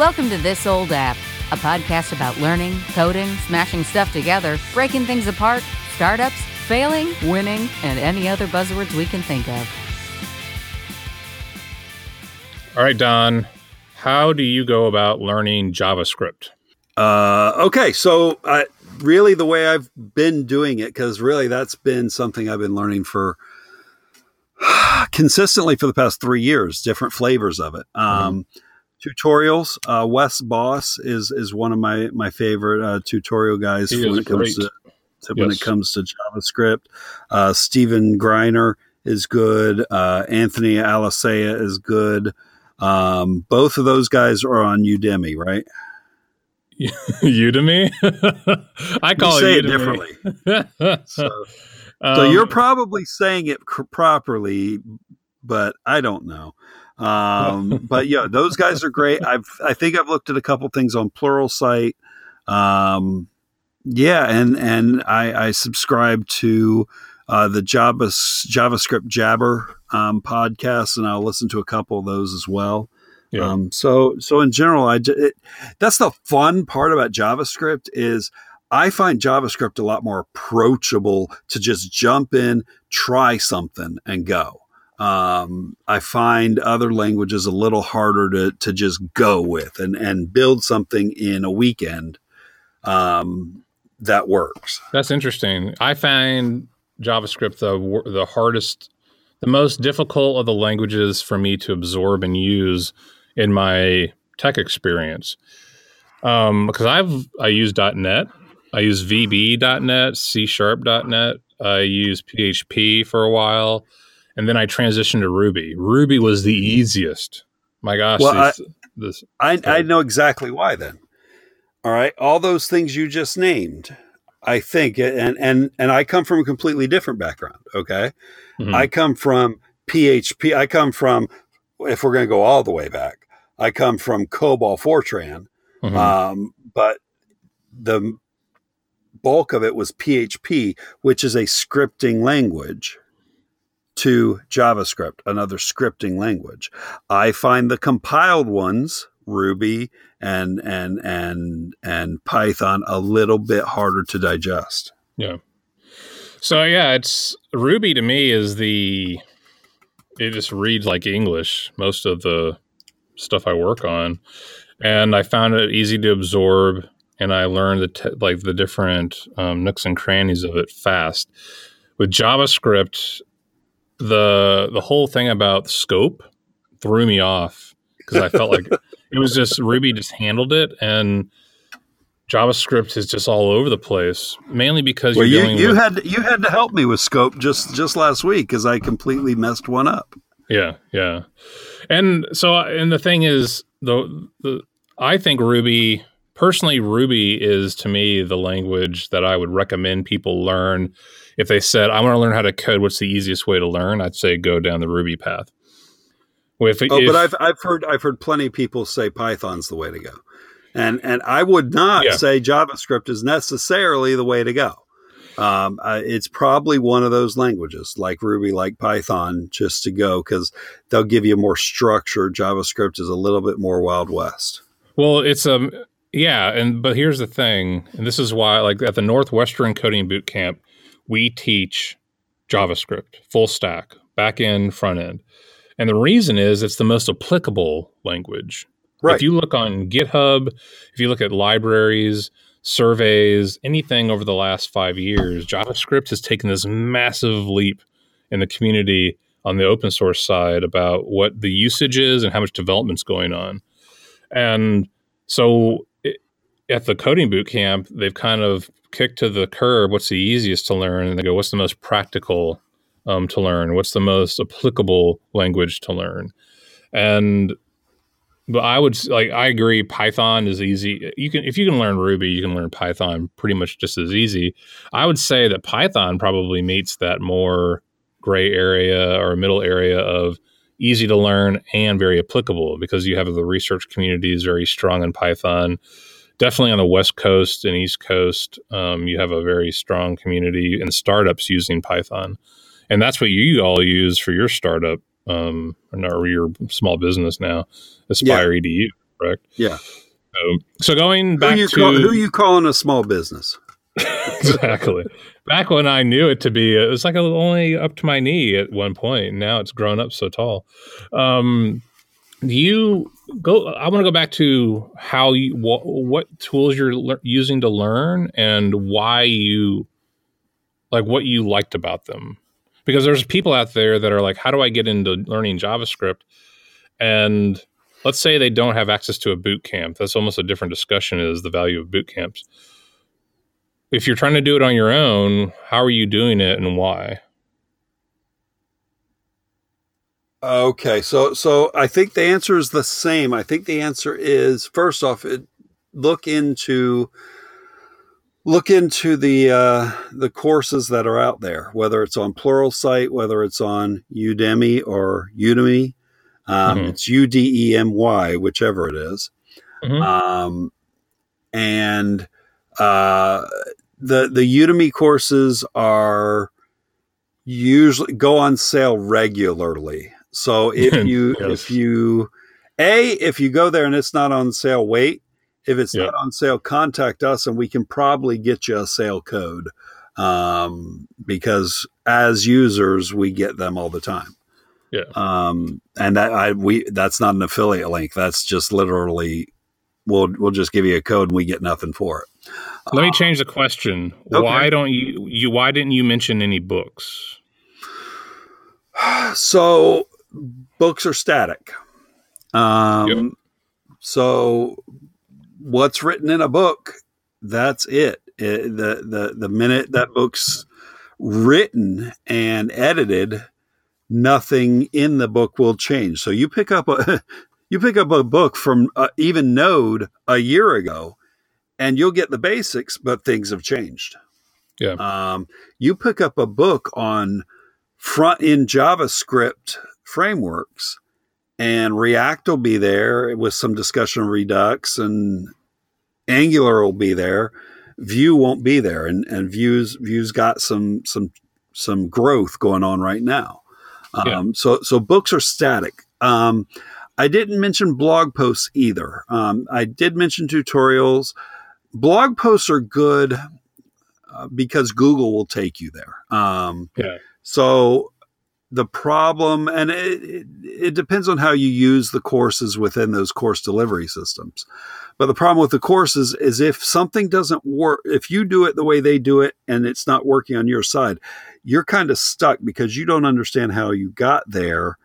Welcome to This Old App, a podcast about learning, coding, smashing stuff together, breaking things apart, startups, failing, winning, and any other buzzwords we can think of. All right, Don, how do you go about learning JavaScript? Uh, okay, so uh, really the way I've been doing it, because really that's been something I've been learning for consistently for the past three years, different flavors of it. Um, mm-hmm tutorials. Uh, Wes Bos is is one of my my favorite uh, tutorial guys he when it comes to, to yes. when it comes to JavaScript. Uh, Stephen Grider is good. Uh, Anthony Alicea is good. Um, both of those guys are on Udemy, right? Udemy. I call you say it, it differently. so, um, so, you're probably saying it cr- properly, but I don't know. Um, but yeah, those guys are great. I've I think I've looked at a couple things on Plural Pluralsight. Um, yeah, and and I, I subscribe to uh, the Java, JavaScript Jabber um, podcast, and I'll listen to a couple of those as well. Yeah. Um, so so in general, I it, that's the fun part about JavaScript is I find JavaScript a lot more approachable to just jump in, try something, and go. Um, I find other languages a little harder to, to just go with and, and build something in a weekend um, that works. That's interesting. I find JavaScript the the hardest, the most difficult of the languages for me to absorb and use in my tech experience. Um, because I've I use .NET, I use VB.NET, C Sharp.NET, I use PHP for a while and then I transitioned to Ruby. Ruby was the easiest. My gosh, well, I, this, I, I know exactly why. Then, all right, all those things you just named, I think, and and and I come from a completely different background. Okay, mm-hmm. I come from PHP. I come from, if we're going to go all the way back, I come from COBOL Fortran, mm-hmm. um, but the bulk of it was PHP, which is a scripting language to JavaScript, another scripting language. I find the compiled ones, Ruby and and and and Python, a little bit harder to digest. Yeah. So yeah, it's Ruby to me is the it just reads like English most of the stuff I work on, and I found it easy to absorb, and I learned the te- like the different um, nooks and crannies of it fast. With JavaScript, the the whole thing about scope threw me off because I felt like it was just Ruby just handled it and JavaScript is just all over the place. Mainly because well, you you with, had to, you had to help me with scope just just last week because I completely messed one up. Yeah, yeah, and so uh, and the thing is the the I think Ruby personally Ruby is to me the language that I would recommend people learn if they said, I want to learn how to code, what's the easiest way to learn? I'd say go down the Ruby path. If, oh, if, but I've, I've heard I've heard plenty of people say Python's the way to go, and and I would not yeah. say JavaScript is necessarily the way to go. Um, uh, it's probably one of those languages like Ruby, like Python, just to go because they'll give you more structure. JavaScript is a little bit more Wild West. Well, it's um yeah, and but here's the thing, and this is why like at the Northwestern Coding Boot Camp, we teach JavaScript, full stack, back end, front end. And the reason is it's the most applicable language. Right. If you look on GitHub, if you look at libraries, surveys, anything over the last five years, JavaScript has taken this massive leap in the community on the open source side about what the usage is and how much development's going on. And so at the coding boot camp, they've kind of kicked to the curb what's the easiest to learn and they go what's the most practical um, to learn? What's the most applicable language to learn? And but i would like i agree python is easy. You can if you can learn ruby you can learn python pretty much just as easy. I would say that python probably meets that more gray area or middle area of easy to learn and very applicable because you have the research community is very strong in python definitely on the West Coast and East Coast, um, you have a very strong community and startups using Python, and that's what you all use for your startup um, or your small business now, Aspire yeah. EDU. correct? Yeah. Um, so going back who you to call, who you calling a small business? exactly. Back when I knew it to be, it was like only up to my knee at one point. Now it's grown up so tall. Um, you go? I want to go back to how you what, tools you're le- using to learn and why you like what you liked about them. Because there's people out there that are like, how do I get into learning JavaScript? And let's say they don't have access to a boot camp. That's almost a different discussion. Is the value of boot camps? if you're trying to do it on your own, how are you doing it and why? Okay, so so I think the answer is the same. I think the answer is first off, it, look into look into the uh, the courses that are out there, whether it's on Plural Pluralsight, whether it's on Udemy or Udemy. Um, mm-hmm. It's U D E M Y, whichever it is. Mm-hmm. Um, and uh, the the Udemy courses are usually go on sale regularly. So if you yes. if you a if you go there and it's not on sale, wait. If it's yep. not on sale, contact us and we can probably get you a sale code um, because as users we get them all the time. Yeah. Um, and that I we that's not an affiliate link. That's just literally we'll we'll just give you a code and we get nothing for it. Let me change the question. Okay. Why don't you you why didn't you mention any books? So books are static. Um yep. so what's written in a book, that's it. it. the the the minute that book's written and edited, nothing in the book will change. So you pick up a you pick up a book from uh, even Node a year ago, and you'll get the basics, but things have changed. Yeah. Um, you pick up a book on front end JavaScript frameworks, and React will be there with some discussion of Redux, and Angular will be there. Vue won't be there, and and Vue's Vue's got some some some growth going on right now. Um, yeah. So so books are static. Um, I didn't mention blog posts either. Um, I did mention tutorials. Blog posts are good uh, because Google will take you there. Um, yeah. So the problem, and it, it, depends on how you use the courses within those course delivery systems. But the problem with the courses is if something doesn't work, if you do it the way they do it and it's not working on your side, you're kind of stuck because you don't understand how you got there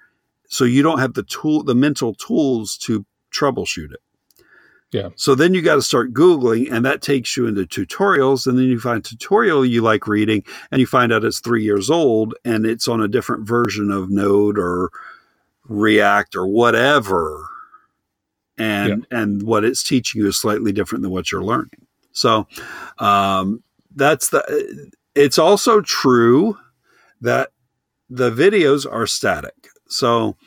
so you don't have the tool the mental tools to troubleshoot it yeah so then you got to start googling and that takes you into tutorials and then you find a tutorial you like reading and you find out it's three years old and it's on a different version of node or react or whatever and yeah. and what it's teaching you is slightly different than what you're learning so um, that's the it's also true that the videos are static so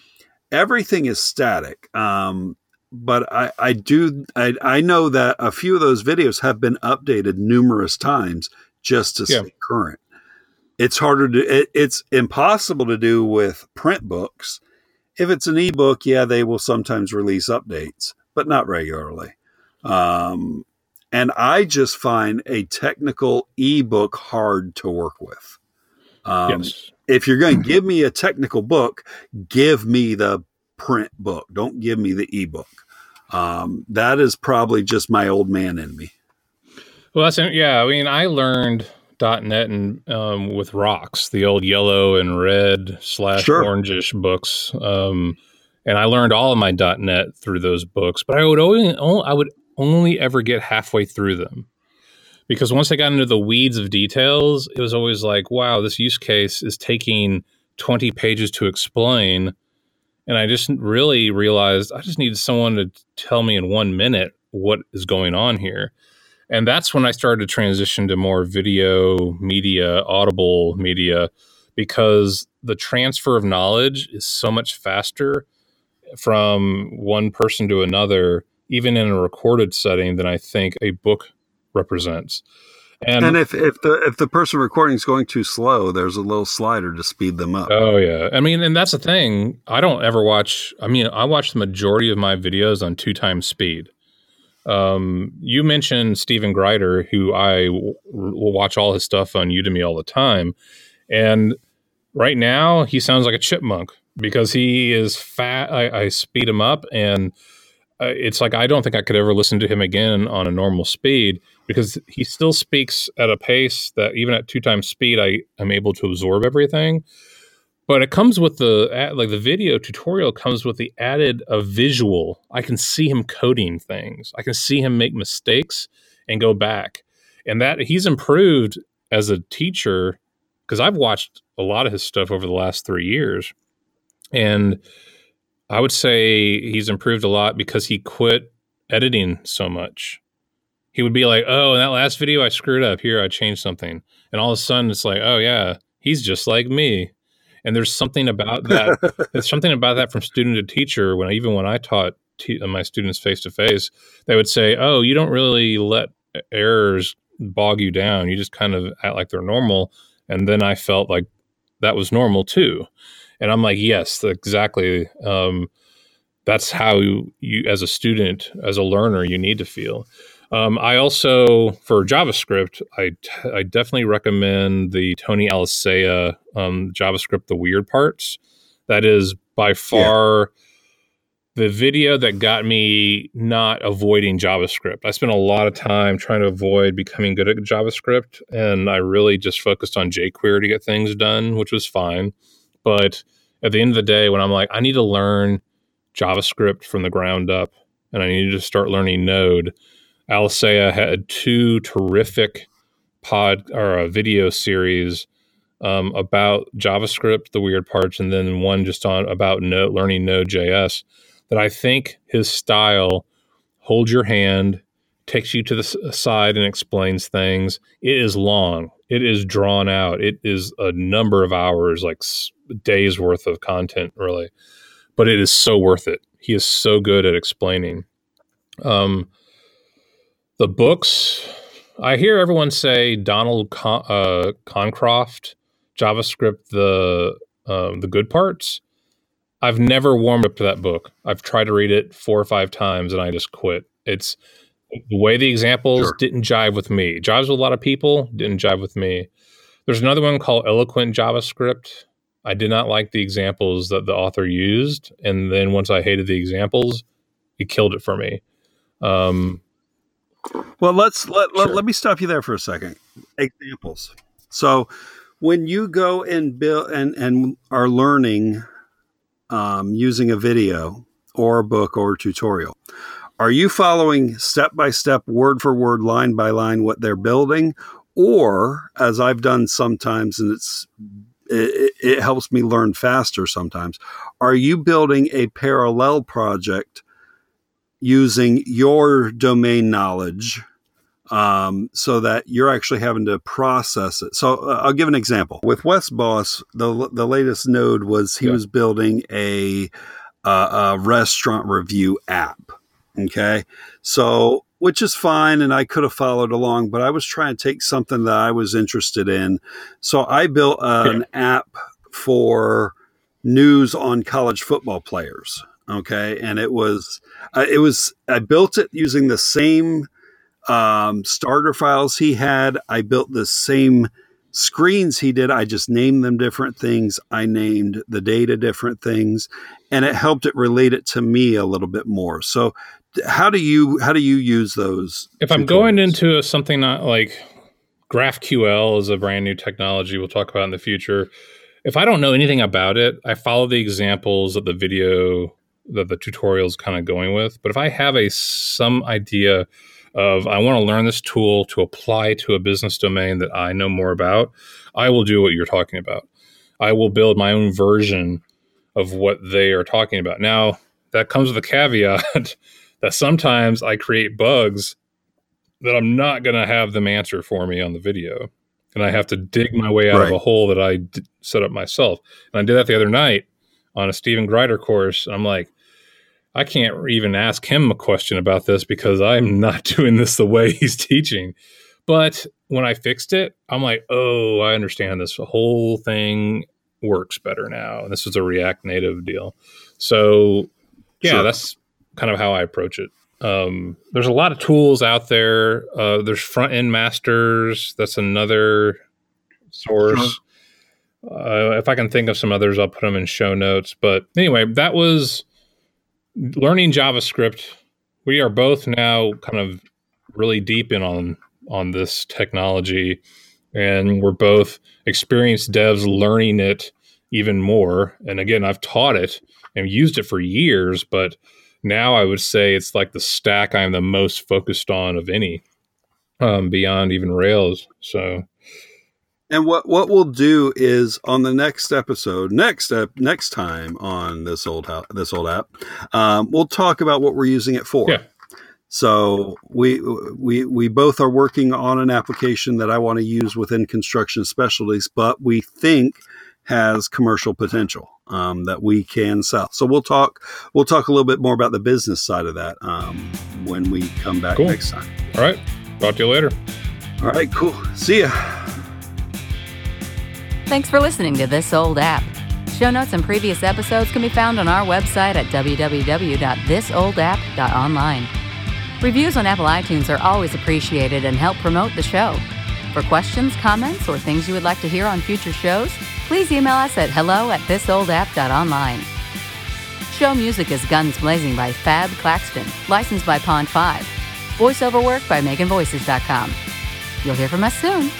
everything is static. Um, but I, I do I, I know that a few of those videos have been updated numerous times just to yeah. stay current. It's harder to it, it's impossible to do with print books. If it's an ebook, yeah, they will sometimes release updates, but not regularly. Um, and I just find a technical ebook hard to work with. Um, yes if you're going to give me a technical book, give me the print book. Don't give me the ebook. Um, that is probably just my old man in me. Well, that's yeah. I mean, I learned .NET and um, with Wrox, the old yellow and red slash sure. orangish books, um, and I learned all of my .NET through those books. But I would only, I would only ever get halfway through them because once I got into the weeds of details, it was always like, wow, this use case is taking 20 pages to explain. And I just really realized I just needed someone to tell me in one minute what is going on here. And that's when I started to transition to more video media, audible media, because the transfer of knowledge is so much faster from one person to another, even in a recorded setting, than I think a book represents. And, and if, if the if the person recording is going too slow, there's a little slider to speed them up. Oh yeah, I mean, and that's the thing. I don't ever watch. I mean, I watch the majority of my videos on two times speed. Um, you mentioned Stephen Grider, who I w- will watch all his stuff on Udemy all the time, and right now he sounds like a chipmunk because he is fat. I, I speed him up, and uh, it's like I don't think I could ever listen to him again on a normal speed because he still speaks at a pace that even at two times speed I am able to absorb everything. But it comes with the like the video tutorial comes with the added of visual. I can see him coding things. I can see him make mistakes and go back. And that he's improved as a teacher because I've watched a lot of his stuff over the last 3 years. And I would say he's improved a lot because he quit editing so much he would be like, "Oh, in that last video, I screwed up. Here, I changed something," and all of a sudden, it's like, "Oh yeah, he's just like me." And there's something about that. there's something about that from student to teacher. When even when I taught t- my students face to face, they would say, "Oh, you don't really let errors bog you down. You just kind of act like they're normal." And then I felt like that was normal too. And I'm like, yes, exactly. Um, that's how you, you, as a student, as a learner, you need to feel. Um, I also, for JavaScript, I, I definitely recommend the Tony Alicea um, JavaScript, the weird parts. That is by far yeah. the video that got me not avoiding JavaScript. I spent a lot of time trying to avoid becoming good at JavaScript, and I really just focused on jQuery to get things done, which was fine. But at the end of the day, when I'm like, I need to learn JavaScript from the ground up, and I need to start learning Node Alicea had two terrific pod or a video series um, about JavaScript, the weird parts, and then one just on about Node, learning Node.js. That I think his style holds your hand, takes you to the side, and explains things. It is long. It is drawn out. It is a number of hours, like days worth of content, really. But it is so worth it. He is so good at explaining. Um, the books, I hear everyone say Donald Con- uh, Concroft, JavaScript, the um, the good parts. I've never warmed up to that book. I've tried to read it four or five times and I just quit. It's the way the examples sure. didn't jive with me. Jives with a lot of people, didn't jive with me. There's another one called Eloquent JavaScript. I did not like the examples that the author used, and then once I hated the examples, it killed it for me. Um, well, let's let, sure. let, let me stop you there for a second. Examples. So, when you go and build and and are learning um, using a video or a book or a tutorial, are you following step by step, word for word, line by line what they're building, or as I've done sometimes, and it's it, it helps me learn faster sometimes. Are you building a parallel project using your domain knowledge um, so that you're actually having to process it. So uh, I'll give an example. With Wes Bos, the the latest node was he yeah. was building a, uh, a restaurant review app. Okay, so which is fine, and I could have followed along, but I was trying to take something that I was interested in. So I built an yeah. app for news on college football players okay? And it was uh, it was i built it using the same um, starter files he had. I built the same screens he did. I just named them different things. I named the data different things and it helped it relate it to me a little bit more. So how do you how do you use those if i'm going into something not like graphql is a brand new technology we'll talk about in the future. If i don't know anything about it i follow the examples of the video that the tutorial is kind of going with. But if I have a some idea of I want to learn this tool to apply to a business domain that I know more about, I will do what you're talking about. I will build my own version of what they are talking about. Now, that comes with a caveat that sometimes I create bugs that I'm not going to have them answer for me on the video. And I have to dig my way out right. of a hole that I d- set up myself. And I did that the other night on a Stephen Grider course. I'm like, I can't even ask him a question about this because I'm not doing this the way he's teaching. But when I fixed it, I'm like, oh, I understand this whole thing works better now. And this was a React Native deal. So, yeah, sure. that's kind of how I approach it. Um, there's a lot of tools out there. Uh, there's front end masters. That's another source. Uh, if I can think of some others, I'll put them in show notes. But anyway, that was learning JavaScript. We are both now kind of really deep in on on this technology, and we're both experienced devs learning it even more. And again, I've taught it and used it for years, but now I would say it's like the stack I'm the most focused on of any, um, beyond even Rails. So, and what what we'll do is on the next episode, next up, next time on this old this old app, um, we'll talk about what we're using it for. Yeah. So we we we both are working on an application that I want to use within construction specialties, but we think has commercial potential um, that we can sell. So we'll talk we'll talk a little bit more about the business side of that um, when we come back cool. next time. All right, talk to you later. All right, cool. See ya. Thanks for listening to this old app. Show notes and previous episodes can be found on our website at www.thisoldapp.online. Reviews on Apple iTunes are always appreciated and help promote the show. For questions, comments, or things you would like to hear on future shows, please email us at hello at thisoldapp.online. Show music is Guns Blazing by Fab Claxton, licensed by Pond 5. Voiceover work by MeganVoices.com. You'll hear from us soon.